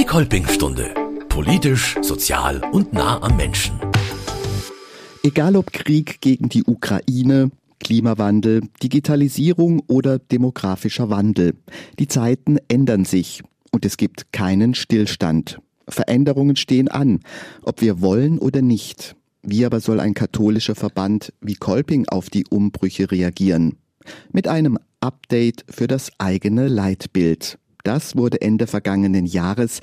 Die Kolpingstunde. Politisch, sozial und nah am Menschen. Egal ob Krieg gegen die Ukraine, Klimawandel, Digitalisierung oder demografischer Wandel. Die Zeiten ändern sich und es gibt keinen Stillstand. Veränderungen stehen an, ob wir wollen oder nicht. Wie aber soll ein katholischer Verband wie Kolping auf die Umbrüche reagieren? Mit einem Update für das eigene Leitbild. Das wurde Ende vergangenen Jahres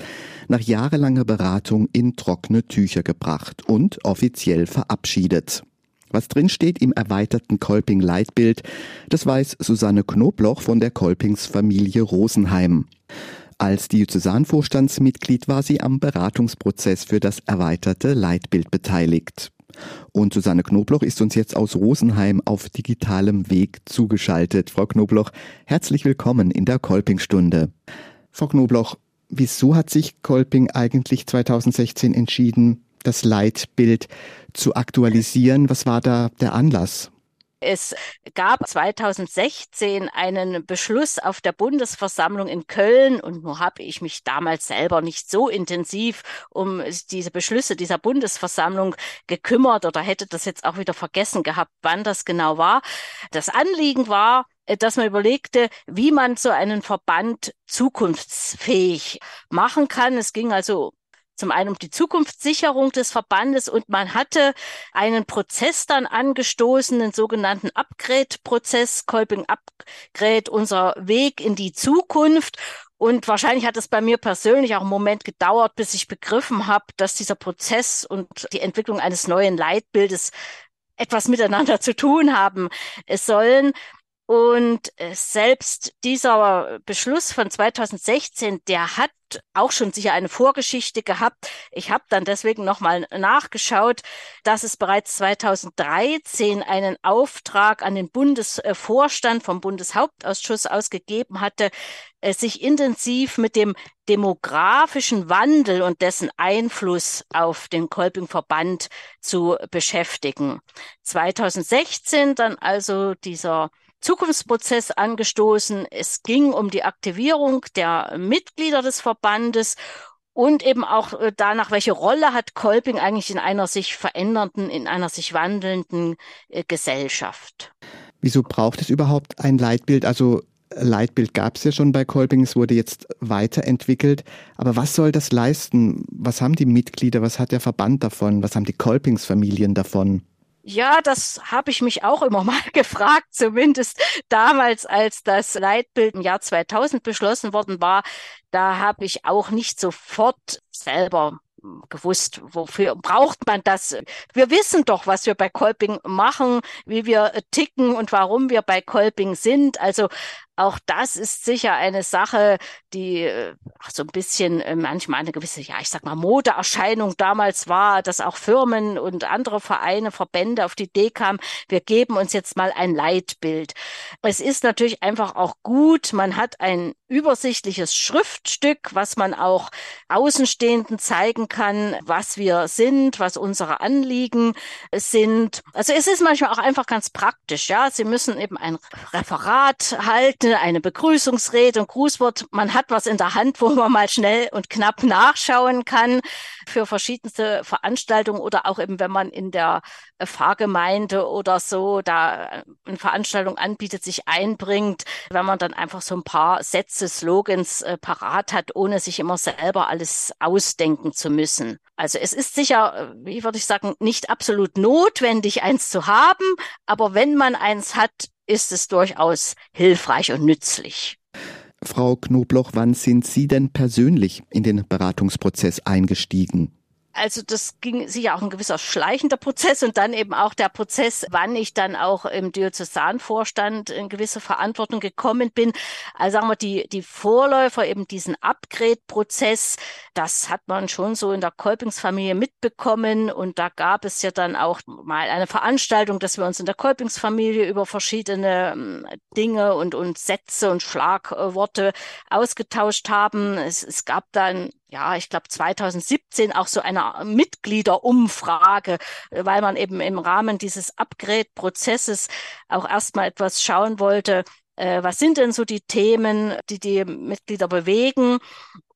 nach jahrelanger Beratung in trockene Tücher gebracht und offiziell verabschiedet. Was drinsteht im erweiterten Kolping-Leitbild, das weiß Susanne Knobloch von der Kolpings Familie Rosenheim. Als Diözesanvorstandsmitglied war sie am Beratungsprozess für das erweiterte Leitbild beteiligt. Und Susanne Knobloch ist uns jetzt aus Rosenheim auf digitalem Weg zugeschaltet. Frau Knobloch, herzlich willkommen in der Kolpingstunde. Frau Knobloch, wieso hat sich Kolping eigentlich 2016 entschieden, das Leitbild zu aktualisieren? Was war da der Anlass? Es gab 2016 einen Beschluss auf der Bundesversammlung in Köln und nur habe ich mich damals selber nicht so intensiv um diese Beschlüsse dieser Bundesversammlung gekümmert oder hätte das jetzt auch wieder vergessen gehabt, wann das genau war. Das Anliegen war, dass man überlegte, wie man so einen Verband zukunftsfähig machen kann. Es ging also zum einen um die Zukunftssicherung des Verbandes und man hatte einen Prozess dann angestoßen, den sogenannten Upgrade-Prozess, Kolping Upgrade, unser Weg in die Zukunft. Und wahrscheinlich hat es bei mir persönlich auch einen Moment gedauert, bis ich begriffen habe, dass dieser Prozess und die Entwicklung eines neuen Leitbildes etwas miteinander zu tun haben sollen. Und äh, selbst dieser Beschluss von 2016, der hat auch schon sicher eine Vorgeschichte gehabt. Ich habe dann deswegen nochmal nachgeschaut, dass es bereits 2013 einen Auftrag an den Bundesvorstand vom Bundeshauptausschuss ausgegeben hatte, äh, sich intensiv mit dem demografischen Wandel und dessen Einfluss auf den Kolping-Verband zu beschäftigen. 2016 dann also dieser Zukunftsprozess angestoßen. Es ging um die Aktivierung der Mitglieder des Verbandes und eben auch äh, danach, welche Rolle hat Kolping eigentlich in einer sich verändernden, in einer sich wandelnden äh, Gesellschaft. Wieso braucht es überhaupt ein Leitbild? Also Leitbild gab es ja schon bei Kolping, es wurde jetzt weiterentwickelt. Aber was soll das leisten? Was haben die Mitglieder, was hat der Verband davon? Was haben die Kolpingsfamilien davon? Ja, das habe ich mich auch immer mal gefragt, zumindest damals, als das Leitbild im Jahr 2000 beschlossen worden war. Da habe ich auch nicht sofort selber gewusst, wofür braucht man das? Wir wissen doch, was wir bei Kolping machen, wie wir ticken und warum wir bei Kolping sind. Also auch das ist sicher eine Sache, die äh, so ein bisschen äh, manchmal eine gewisse, ja, ich sag mal, Modeerscheinung damals war, dass auch Firmen und andere Vereine, Verbände auf die Idee kamen, wir geben uns jetzt mal ein Leitbild. Es ist natürlich einfach auch gut, man hat ein übersichtliches Schriftstück, was man auch Außenstehenden zeigen kann, was wir sind, was unsere Anliegen sind. Also es ist manchmal auch einfach ganz praktisch, ja. Sie müssen eben ein Referat halten, eine Begrüßungsrede und Grußwort. Man hat was in der Hand, wo man mal schnell und knapp nachschauen kann für verschiedenste Veranstaltungen oder auch eben, wenn man in der Pfarrgemeinde oder so da eine Veranstaltung anbietet, sich einbringt, wenn man dann einfach so ein paar Sätze, Slogans äh, parat hat, ohne sich immer selber alles ausdenken zu müssen. Also es ist sicher, wie würde ich sagen, nicht absolut notwendig, eins zu haben, aber wenn man eins hat, ist es durchaus hilfreich und nützlich. Frau Knobloch, wann sind Sie denn persönlich in den Beratungsprozess eingestiegen? Also das ging sicher auch ein gewisser schleichender Prozess und dann eben auch der Prozess, wann ich dann auch im Diözesanvorstand in gewisse Verantwortung gekommen bin. Also sagen wir, die, die Vorläufer, eben diesen Upgrade-Prozess, das hat man schon so in der Kolpingsfamilie mitbekommen und da gab es ja dann auch mal eine Veranstaltung, dass wir uns in der Kolpingsfamilie über verschiedene ähm, Dinge und, und Sätze und Schlagworte ausgetauscht haben. Es, es gab dann ja, ich glaube 2017 auch so eine Mitgliederumfrage, weil man eben im Rahmen dieses Upgrade-Prozesses auch erstmal etwas schauen wollte, äh, was sind denn so die Themen, die die Mitglieder bewegen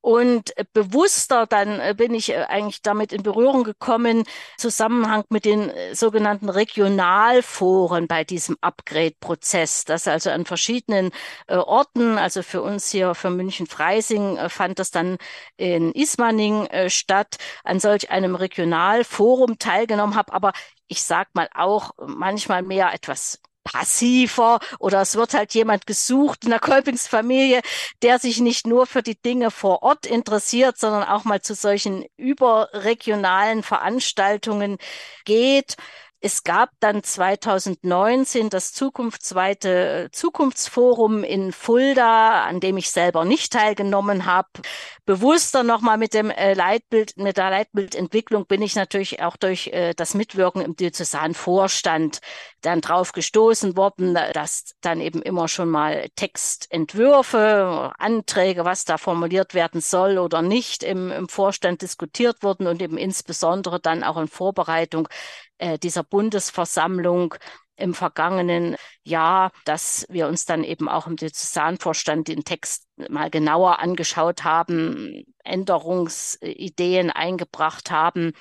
und bewusster dann äh, bin ich äh, eigentlich damit in Berührung gekommen, Zusammenhang mit den äh, sogenannten Regionalforen bei diesem Upgrade-Prozess, das also an verschiedenen Orten, also für uns hier für München-Freising fand das dann in Ismaning statt, an solch einem Regionalforum teilgenommen habe, aber ich sag mal auch manchmal mehr etwas passiver oder es wird halt jemand gesucht in der Kolpingsfamilie, der sich nicht nur für die Dinge vor Ort interessiert, sondern auch mal zu solchen überregionalen Veranstaltungen geht. Es gab dann 2019 das zukunftsweite Zukunftsforum in Fulda, an dem ich selber nicht teilgenommen habe. Bewusster nochmal mit dem äh, Leitbild, mit der Leitbildentwicklung bin ich natürlich auch durch äh, das Mitwirken im Diözesanvorstand dann drauf gestoßen worden, dass dann eben immer schon mal Textentwürfe, Anträge, was da formuliert werden soll oder nicht, im, im Vorstand diskutiert wurden und eben insbesondere dann auch in Vorbereitung äh, dieser Bundesversammlung im vergangenen Jahr, dass wir uns dann eben auch im Diözesanvorstand den Text mal genauer angeschaut haben, Änderungsideen eingebracht haben.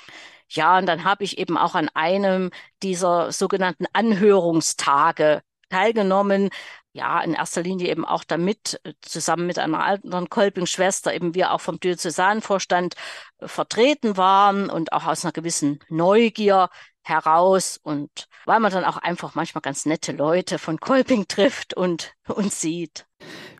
Ja, und dann habe ich eben auch an einem dieser sogenannten Anhörungstage teilgenommen. Ja, in erster Linie eben auch damit, zusammen mit einer anderen Kolping-Schwester, eben wir auch vom Diözesanvorstand vertreten waren und auch aus einer gewissen Neugier heraus und weil man dann auch einfach manchmal ganz nette Leute von Kolping trifft und uns sieht.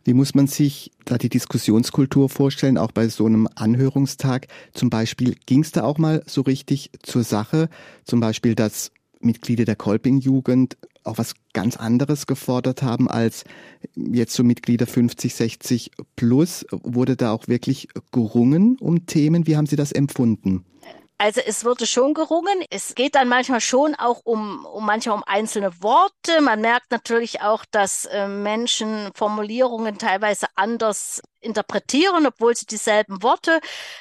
Wie muss man sich da die Diskussionskultur vorstellen, auch bei so einem Anhörungstag? Zum Beispiel ging es da auch mal so richtig zur Sache, zum Beispiel, dass Mitglieder der Kolping-Jugend auch was ganz anderes gefordert haben als jetzt so Mitglieder 50, 60 plus. Wurde da auch wirklich gerungen um Themen? Wie haben Sie das empfunden? Also es wurde schon gerungen. Es geht dann manchmal schon auch um, um manchmal um einzelne Worte. Man merkt natürlich auch, dass äh, Menschen Formulierungen teilweise anders interpretieren, obwohl sie dieselben Worte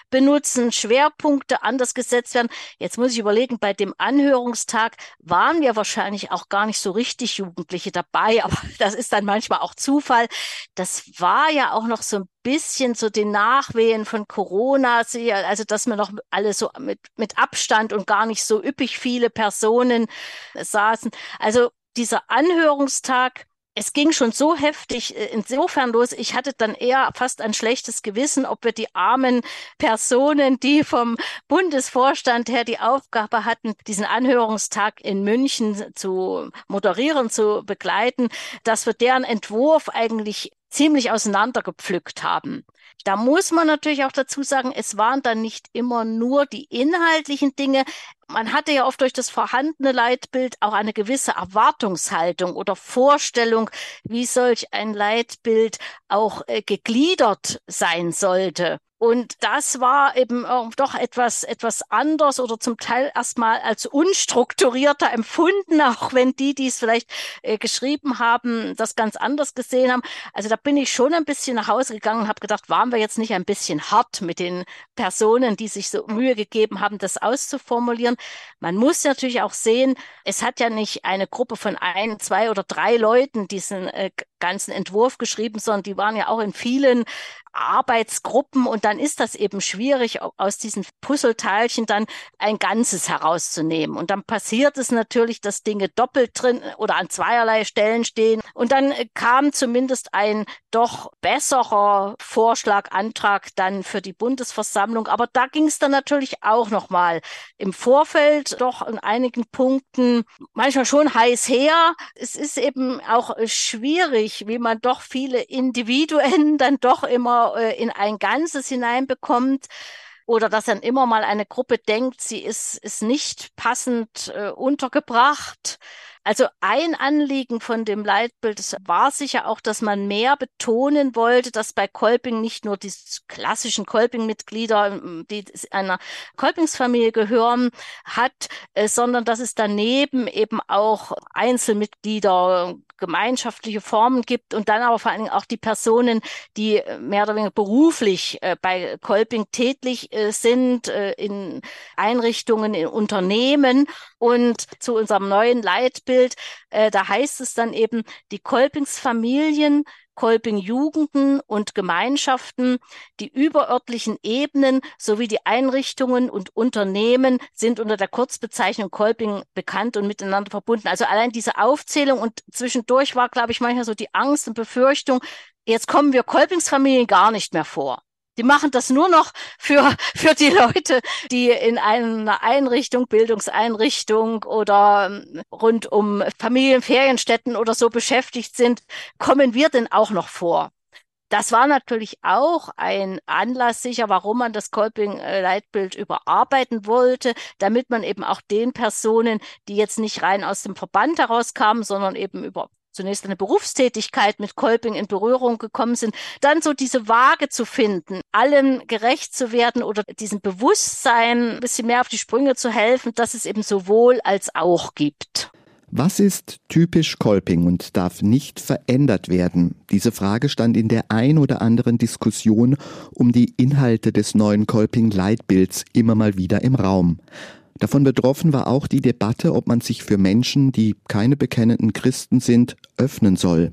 benutzen, Schwerpunkte anders gesetzt werden. Jetzt muss ich überlegen, bei dem Anhörungstag waren wir wahrscheinlich auch gar nicht so richtig Jugendliche dabei, aber das ist dann manchmal auch Zufall. Das war ja auch noch so ein bisschen so den Nachwehen von Corona, also dass wir noch alle so mit, mit Abstand und gar nicht so üppig viele Personen saßen. Also dieser Anhörungstag, es ging schon so heftig äh, insofern los. Ich hatte dann eher fast ein schlechtes Gewissen, ob wir die armen Personen, die vom Bundesvorstand her die Aufgabe hatten, diesen Anhörungstag in München zu moderieren, zu begleiten, dass wir deren Entwurf eigentlich ziemlich auseinandergepflückt haben. Da muss man natürlich auch dazu sagen, es waren dann nicht immer nur die inhaltlichen Dinge. Man hatte ja oft durch das vorhandene Leitbild auch eine gewisse Erwartungshaltung oder Vorstellung, wie solch ein Leitbild auch äh, gegliedert sein sollte. Und das war eben doch etwas, etwas anders oder zum Teil erstmal als unstrukturierter empfunden, auch wenn die, die es vielleicht äh, geschrieben haben, das ganz anders gesehen haben. Also da bin ich schon ein bisschen nach Hause gegangen und habe gedacht, waren wir jetzt nicht ein bisschen hart mit den Personen, die sich so Mühe gegeben haben, das auszuformulieren. Man muss natürlich auch sehen, es hat ja nicht eine Gruppe von ein, zwei oder drei Leuten diesen äh, ganzen Entwurf geschrieben, sondern die waren ja auch in vielen Arbeitsgruppen und dann ist das eben schwierig, aus diesen Puzzleteilchen dann ein Ganzes herauszunehmen. Und dann passiert es natürlich, dass Dinge doppelt drin oder an zweierlei Stellen stehen. Und dann kam zumindest ein doch besserer Vorschlag, Antrag dann für die Bundesversammlung. Aber da ging es dann natürlich auch nochmal im Vorfeld doch in einigen Punkten manchmal schon heiß her. Es ist eben auch schwierig, wie man doch viele Individuen dann doch immer äh, in ein Ganzes hineinbekommt oder dass dann immer mal eine Gruppe denkt, sie ist, ist nicht passend äh, untergebracht. Also ein Anliegen von dem Leitbild war sicher auch, dass man mehr betonen wollte, dass bei Kolping nicht nur die klassischen Kolping-Mitglieder, die einer Kolpingsfamilie gehören, hat, äh, sondern dass es daneben eben auch Einzelmitglieder, gemeinschaftliche Formen gibt und dann aber vor allen Dingen auch die Personen, die äh, mehr oder weniger beruflich äh, bei Kolping tätig sind, in Einrichtungen, in Unternehmen. Und zu unserem neuen Leitbild, äh, da heißt es dann eben, die Kolpingsfamilien Kolping-Jugenden und Gemeinschaften, die überörtlichen Ebenen sowie die Einrichtungen und Unternehmen sind unter der Kurzbezeichnung Kolping bekannt und miteinander verbunden. Also allein diese Aufzählung und zwischendurch war, glaube ich, manchmal so die Angst und Befürchtung, jetzt kommen wir Kolpingsfamilien gar nicht mehr vor. Die machen das nur noch für, für die Leute, die in einer Einrichtung, Bildungseinrichtung oder ähm, rund um Familienferienstätten oder so beschäftigt sind. Kommen wir denn auch noch vor? Das war natürlich auch ein Anlass sicher, warum man das Kolping-Leitbild überarbeiten wollte, damit man eben auch den Personen, die jetzt nicht rein aus dem Verband herauskamen, sondern eben über zunächst eine Berufstätigkeit mit Kolping in Berührung gekommen sind, dann so diese Waage zu finden, allen gerecht zu werden oder diesem Bewusstsein ein bisschen mehr auf die Sprünge zu helfen, dass es eben sowohl als auch gibt. Was ist typisch Kolping und darf nicht verändert werden? Diese Frage stand in der ein oder anderen Diskussion um die Inhalte des neuen Kolping-Leitbilds immer mal wieder im Raum. Davon betroffen war auch die Debatte, ob man sich für Menschen, die keine bekennenden Christen sind, öffnen soll.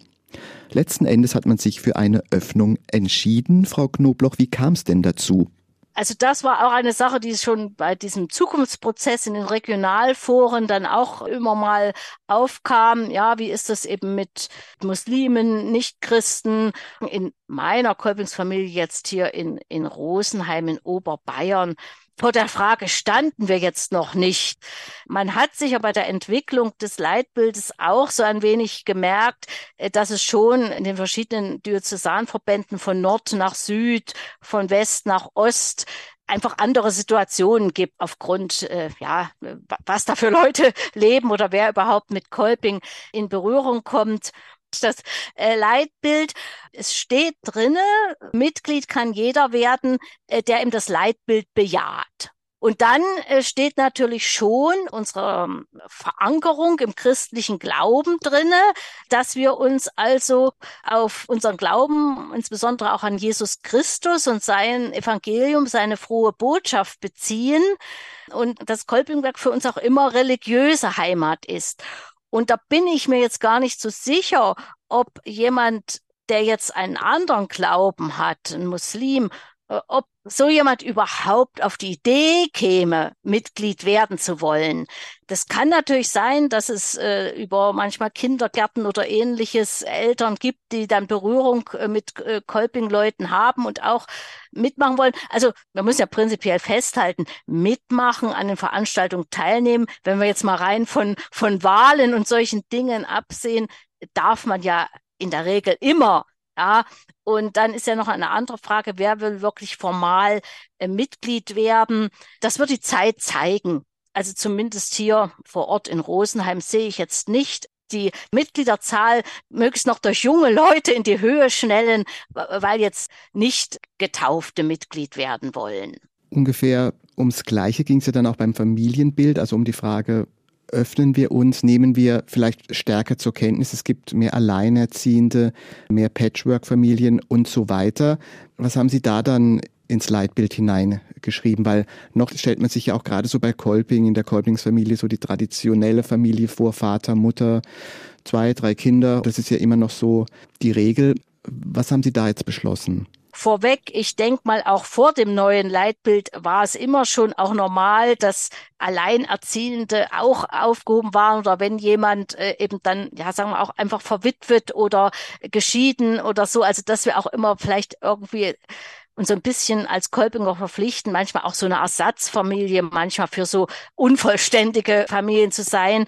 Letzten Endes hat man sich für eine Öffnung entschieden. Frau Knobloch, wie kam es denn dazu? Also das war auch eine Sache, die schon bei diesem Zukunftsprozess in den Regionalforen dann auch immer mal aufkam. Ja, wie ist das eben mit Muslimen, Nichtchristen? In meiner Kolpingsfamilie jetzt hier in, in Rosenheim in Oberbayern vor der Frage standen wir jetzt noch nicht. Man hat sich aber bei der Entwicklung des Leitbildes auch so ein wenig gemerkt, äh, dass es schon in den verschiedenen Diözesanverbänden von Nord nach Süd, von West nach Ost einfach andere Situationen gibt aufgrund, äh, ja, was da für Leute leben oder wer überhaupt mit Kolping in Berührung kommt das äh, Leitbild. Es steht drinne, Mitglied kann jeder werden, äh, der ihm das Leitbild bejaht. Und dann äh, steht natürlich schon unsere ähm, Verankerung im christlichen Glauben drinne, dass wir uns also auf unseren Glauben, insbesondere auch an Jesus Christus und sein Evangelium, seine frohe Botschaft beziehen und dass Kolpingberg für uns auch immer religiöse Heimat ist. Und da bin ich mir jetzt gar nicht so sicher, ob jemand, der jetzt einen anderen Glauben hat, ein Muslim, äh, ob so jemand überhaupt auf die Idee käme, Mitglied werden zu wollen. Das kann natürlich sein, dass es äh, über manchmal Kindergärten oder ähnliches Eltern gibt, die dann Berührung äh, mit äh, Kolping-Leuten haben und auch mitmachen wollen. Also man muss ja prinzipiell festhalten, mitmachen an den Veranstaltungen teilnehmen. Wenn wir jetzt mal rein von, von Wahlen und solchen Dingen absehen, darf man ja in der Regel immer ja, und dann ist ja noch eine andere Frage, wer will wirklich formal äh, Mitglied werden? Das wird die Zeit zeigen. Also zumindest hier vor Ort in Rosenheim sehe ich jetzt nicht die Mitgliederzahl möglichst noch durch junge Leute in die Höhe schnellen, weil jetzt nicht getaufte Mitglied werden wollen. Ungefähr ums Gleiche ging es ja dann auch beim Familienbild, also um die Frage, öffnen wir uns, nehmen wir vielleicht stärker zur Kenntnis, es gibt mehr Alleinerziehende, mehr Patchwork-Familien und so weiter. Was haben Sie da dann ins Leitbild hineingeschrieben? Weil noch stellt man sich ja auch gerade so bei Kolping, in der Kolpingsfamilie, so die traditionelle Familie vor Vater, Mutter, zwei, drei Kinder. Das ist ja immer noch so die Regel. Was haben Sie da jetzt beschlossen? Vorweg, ich denke mal, auch vor dem neuen Leitbild war es immer schon auch normal, dass Alleinerziehende auch aufgehoben waren oder wenn jemand äh, eben dann, ja, sagen wir auch einfach verwitwet oder geschieden oder so, also dass wir auch immer vielleicht irgendwie und so ein bisschen als Kolpinger verpflichten, manchmal auch so eine Ersatzfamilie, manchmal für so unvollständige Familien zu sein.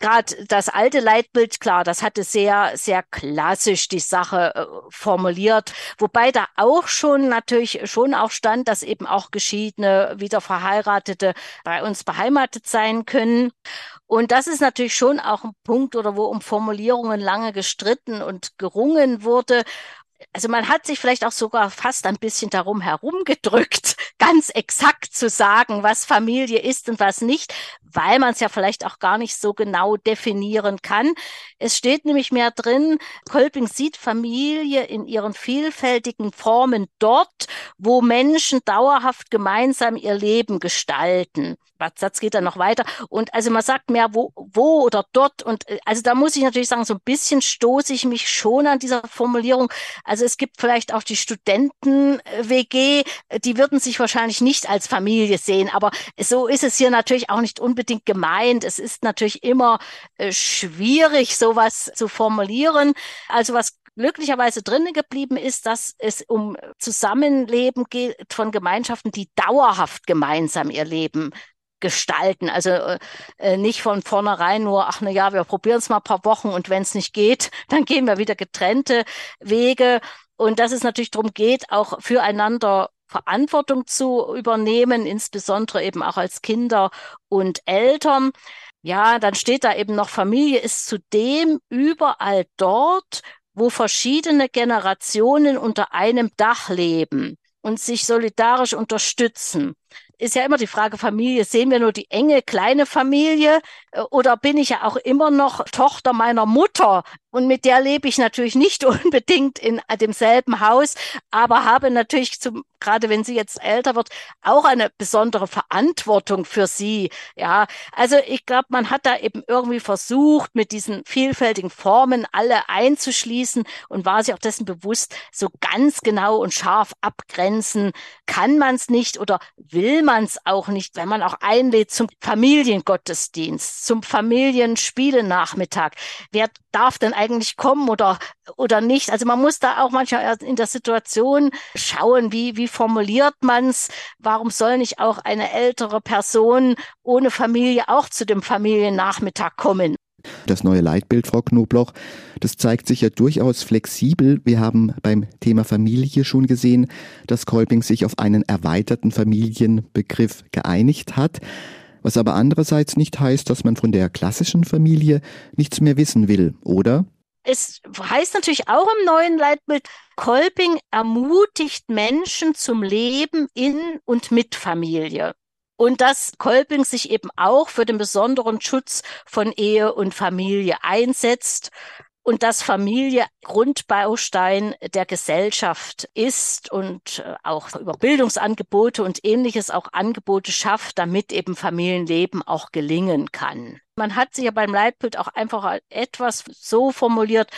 Gerade das alte Leitbild, klar, das hatte sehr, sehr klassisch die Sache äh, formuliert, wobei da auch schon natürlich schon auch stand, dass eben auch geschiedene, wieder verheiratete bei uns beheimatet sein können. Und das ist natürlich schon auch ein Punkt oder wo um Formulierungen lange gestritten und gerungen wurde also man hat sich vielleicht auch sogar fast ein bisschen darum herumgedrückt, ganz exakt zu sagen, was Familie ist und was nicht, weil man es ja vielleicht auch gar nicht so genau definieren kann. Es steht nämlich mehr drin, Kolping sieht Familie in ihren vielfältigen Formen dort, wo Menschen dauerhaft gemeinsam ihr Leben gestalten. Satz geht dann noch weiter. Und also man sagt mehr wo, wo oder dort. Und äh, also da muss ich natürlich sagen, so ein bisschen stoße ich mich schon an dieser Formulierung. Also es gibt vielleicht auch die Studenten-WG, die würden sich wahrscheinlich nicht als Familie sehen. Aber so ist es hier natürlich auch nicht unbedingt gemeint. Es ist natürlich immer äh, schwierig, sowas zu formulieren. Also was glücklicherweise drinnen geblieben ist, dass es um Zusammenleben geht von Gemeinschaften, die dauerhaft gemeinsam ihr Leben gestalten. Also äh, äh, nicht von vornherein nur, ach na ja, wir probieren es mal ein paar Wochen und wenn es nicht geht, dann gehen wir wieder getrennte Wege. Und dass es natürlich darum geht, auch füreinander Verantwortung zu übernehmen, insbesondere eben auch als Kinder und Eltern. Ja, dann steht da eben noch, Familie ist zudem überall dort, wo verschiedene Generationen unter einem Dach leben und sich solidarisch unterstützen ist ja immer die Frage Familie, sehen wir nur die enge kleine Familie äh, oder bin ich ja auch immer noch Tochter meiner Mutter und mit der lebe ich natürlich nicht unbedingt in demselben Haus, aber habe natürlich zum, gerade wenn sie jetzt älter wird, auch eine besondere Verantwortung für sie. Ja, also ich glaube, man hat da eben irgendwie versucht, mit diesen vielfältigen Formen alle einzuschließen und war sich auch dessen bewusst, so ganz genau und scharf abgrenzen kann man es nicht oder will man es auch nicht, wenn man auch einlädt zum Familiengottesdienst, zum Familienspielenachmittag. Wer darf denn eigentlich kommen oder, oder nicht. Also man muss da auch manchmal in der Situation schauen, wie, wie formuliert man's? Warum soll nicht auch eine ältere Person ohne Familie auch zu dem Familiennachmittag kommen? Das neue Leitbild, Frau Knobloch, das zeigt sich ja durchaus flexibel. Wir haben beim Thema Familie schon gesehen, dass Kolping sich auf einen erweiterten Familienbegriff geeinigt hat was aber andererseits nicht heißt, dass man von der klassischen Familie nichts mehr wissen will, oder? Es heißt natürlich auch im neuen Leitbild, Kolping ermutigt Menschen zum Leben in und mit Familie. Und dass Kolping sich eben auch für den besonderen Schutz von Ehe und Familie einsetzt und dass Familie Grundbaustein der Gesellschaft ist und äh, auch über Bildungsangebote und ähnliches auch Angebote schafft, damit eben Familienleben auch gelingen kann. Man hat sich ja beim Leitbild auch einfach etwas so formuliert,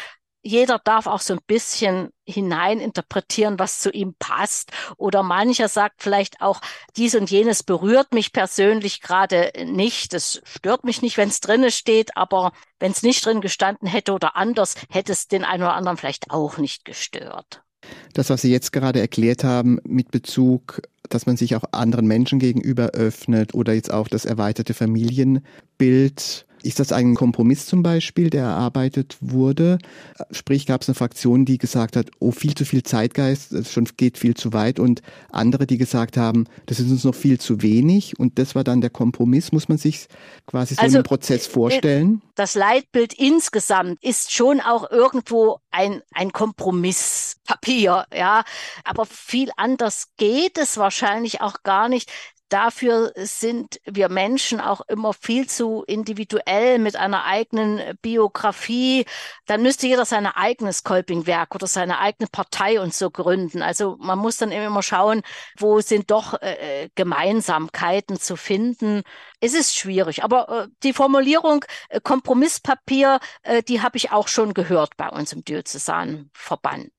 jeder darf auch so ein bisschen hineininterpretieren, was zu ihm passt. Oder mancher sagt vielleicht auch, dies und jenes berührt mich persönlich gerade nicht. Das stört mich nicht, wenn es drinne steht, aber wenn es nicht drin gestanden hätte oder anders, hätte es den einen oder anderen vielleicht auch nicht gestört. Das, was Sie jetzt gerade erklärt haben mit Bezug, dass man sich auch anderen Menschen gegenüber öffnet oder jetzt auch das erweiterte Familienbild, ist das ein Kompromiss zum Beispiel, der erarbeitet wurde? Sprich, gab es eine Fraktion, die gesagt hat, oh, viel zu viel Zeitgeist, das schon geht viel zu weit und andere, die gesagt haben, das ist uns noch viel zu wenig und das war dann der Kompromiss. Muss man sich quasi so also, einen Prozess vorstellen? Das Leitbild insgesamt ist schon auch irgendwo ein, ein Kompromisspapier, ja. Aber viel anders geht es wahrscheinlich auch gar nicht dafür sind wir Menschen auch immer viel zu individuell mit einer eigenen Biografie. Dann müsste jeder sein eigenes Kolpingwerk oder seine eigene Partei und so gründen. Also man muss dann immer schauen, wo sind doch äh, Gemeinsamkeiten zu finden. Es ist schwierig, aber äh, die Formulierung äh, Kompromisspapier, äh, die habe ich auch schon gehört bei uns im Diözesanverband.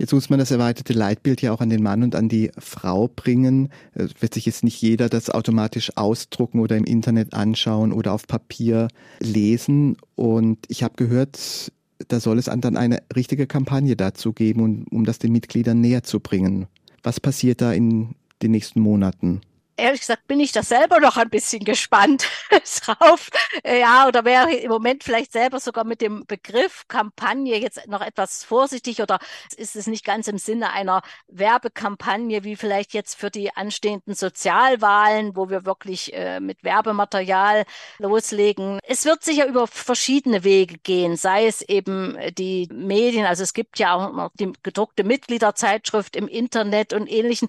Jetzt muss man das erweiterte Leitbild ja auch an den Mann und an die Frau bringen. Es wird sich jetzt nicht jeder das automatisch ausdrucken oder im Internet anschauen oder auf Papier lesen. Und ich habe gehört, da soll es dann eine richtige Kampagne dazu geben, um, um das den Mitgliedern näher zu bringen. Was passiert da in den nächsten Monaten? Ehrlich gesagt bin ich da selber noch ein bisschen gespannt drauf. Ja, oder wäre im Moment vielleicht selber sogar mit dem Begriff Kampagne jetzt noch etwas vorsichtig oder ist es nicht ganz im Sinne einer Werbekampagne wie vielleicht jetzt für die anstehenden Sozialwahlen, wo wir wirklich äh, mit Werbematerial loslegen. Es wird sicher über verschiedene Wege gehen, sei es eben die Medien, also es gibt ja auch noch die gedruckte Mitgliederzeitschrift im Internet und ähnlichen.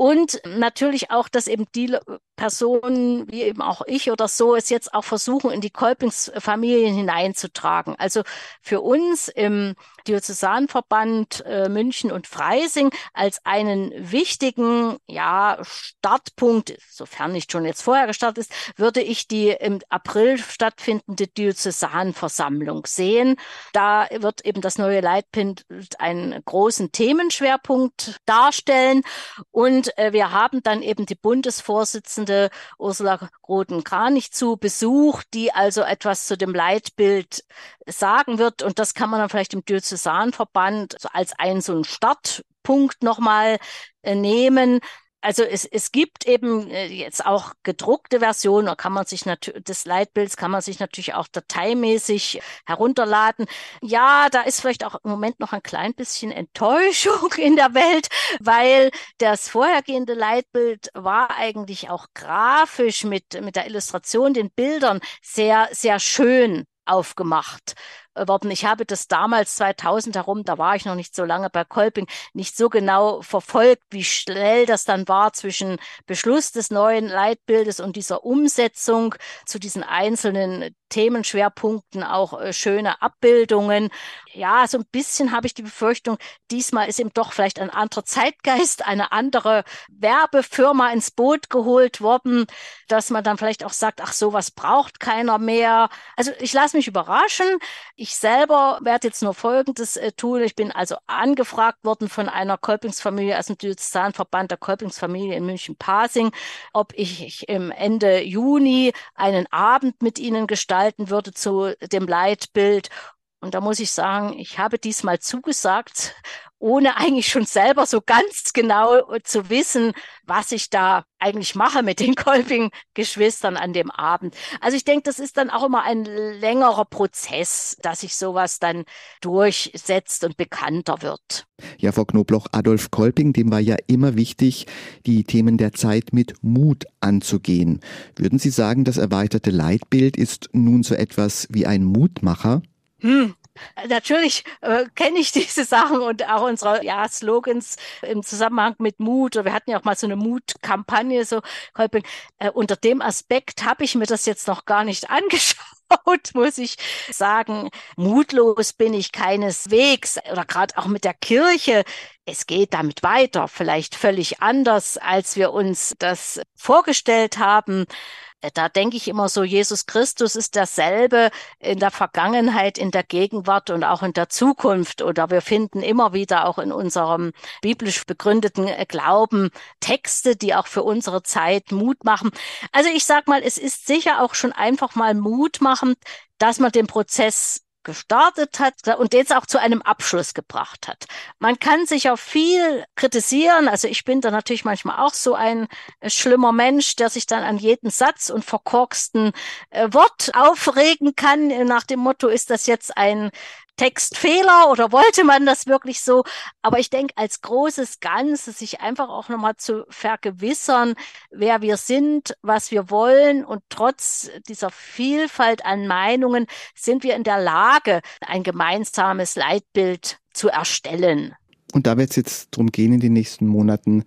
Und natürlich auch, dass eben die Personen, wie eben auch ich oder so, es jetzt auch versuchen, in die Kolpingsfamilien hineinzutragen. Also für uns im Diözesanverband äh, München und Freising als einen wichtigen ja, Startpunkt, sofern nicht schon jetzt vorher gestartet ist, würde ich die im April stattfindende Diözesanversammlung sehen. Da wird eben das neue Leitbild einen großen Themenschwerpunkt darstellen. Und äh, wir haben dann eben die Bundesvorsitzende Ursula Roden-Kranich zu Besuch, die also etwas zu dem Leitbild sagen wird. Und das kann man dann vielleicht im Diözesanverband als einen so einen Startpunkt nochmal äh, nehmen. Also es, es gibt eben äh, jetzt auch gedruckte Versionen, da kann man sich natürlich des Leitbilds kann man sich natürlich auch dateimäßig herunterladen. Ja, da ist vielleicht auch im Moment noch ein klein bisschen Enttäuschung in der Welt, weil das vorhergehende Leitbild war eigentlich auch grafisch mit mit der Illustration, den Bildern sehr sehr schön aufgemacht worden. Ich habe das damals 2000 herum, da war ich noch nicht so lange bei Kolping, nicht so genau verfolgt, wie schnell das dann war zwischen Beschluss des neuen Leitbildes und dieser Umsetzung zu diesen einzelnen Themenschwerpunkten, auch äh, schöne Abbildungen. Ja, so ein bisschen habe ich die Befürchtung, diesmal ist eben doch vielleicht ein anderer Zeitgeist, eine andere Werbefirma ins Boot geholt worden, dass man dann vielleicht auch sagt, ach, sowas braucht keiner mehr. Also ich lasse mich überraschen. Ich selber werde jetzt nur Folgendes äh, tun. Ich bin also angefragt worden von einer Kolpingsfamilie aus dem Diözesanverband der Kolpingsfamilie in München-Pasing, ob ich im Ende Juni einen Abend mit ihnen gestalten würde zu dem Leitbild. Und da muss ich sagen, ich habe diesmal zugesagt ohne eigentlich schon selber so ganz genau zu wissen, was ich da eigentlich mache mit den Kolping-Geschwistern an dem Abend. Also ich denke, das ist dann auch immer ein längerer Prozess, dass sich sowas dann durchsetzt und bekannter wird. Ja, Frau Knobloch, Adolf Kolping, dem war ja immer wichtig, die Themen der Zeit mit Mut anzugehen. Würden Sie sagen, das erweiterte Leitbild ist nun so etwas wie ein Mutmacher? Hm, Natürlich äh, kenne ich diese Sachen und auch unsere ja, Slogans im Zusammenhang mit Mut. Wir hatten ja auch mal so eine Mutkampagne, so Kolping. Äh, unter dem Aspekt habe ich mir das jetzt noch gar nicht angeschaut, muss ich sagen. Mutlos bin ich keineswegs oder gerade auch mit der Kirche. Es geht damit weiter, vielleicht völlig anders, als wir uns das vorgestellt haben. Äh, da denke ich immer so, Jesus Christus ist derselbe in der Vergangenheit, in der Gegenwart und auch in der Zukunft. Oder wir finden immer wieder auch in unserem biblisch begründeten äh, Glauben Texte, die auch für unsere Zeit Mut machen. Also ich sag mal, es ist sicher auch schon einfach mal mutmachend, dass man den Prozess gestartet hat und jetzt auch zu einem Abschluss gebracht hat. Man kann sich auch viel kritisieren. Also ich bin da natürlich manchmal auch so ein äh, schlimmer Mensch, der sich dann an jeden Satz und verkorksten äh, Wort aufregen kann. Nach dem Motto, ist das jetzt ein Textfehler oder wollte man das wirklich so? Aber ich denke, als großes Ganzes sich einfach auch nochmal zu vergewissern, wer wir sind, was wir wollen und trotz dieser Vielfalt an Meinungen sind wir in der Lage, ein gemeinsames Leitbild zu erstellen. Und da wird es jetzt darum gehen, in den nächsten Monaten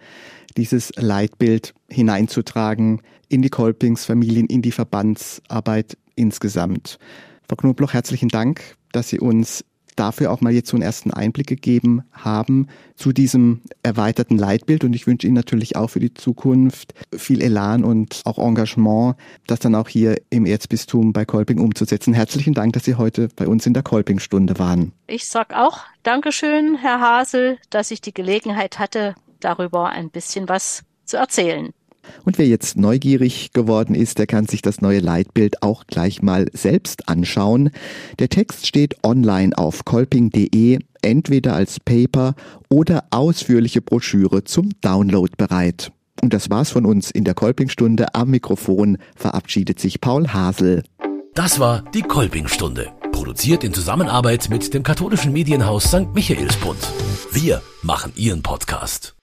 dieses Leitbild hineinzutragen in die Kolpingsfamilien, in die Verbandsarbeit insgesamt. Frau Knobloch, herzlichen Dank dass Sie uns dafür auch mal jetzt so einen ersten Einblick gegeben haben zu diesem erweiterten Leitbild. Und ich wünsche Ihnen natürlich auch für die Zukunft viel Elan und auch Engagement, das dann auch hier im Erzbistum bei Kolping umzusetzen. Herzlichen Dank, dass Sie heute bei uns in der Kolping-Stunde waren. Ich sag auch Dankeschön, Herr Hasel, dass ich die Gelegenheit hatte, darüber ein bisschen was zu erzählen. Und wer jetzt neugierig geworden ist, der kann sich das neue Leitbild auch gleich mal selbst anschauen. Der Text steht online auf kolping.de, entweder als Paper oder ausführliche Broschüre zum Download bereit. Und das war's von uns in der Kolpingstunde. Am Mikrofon verabschiedet sich Paul Hasel. Das war die Kolpingstunde. Produziert in Zusammenarbeit mit dem katholischen Medienhaus St. Michaelsbund. Wir machen Ihren Podcast.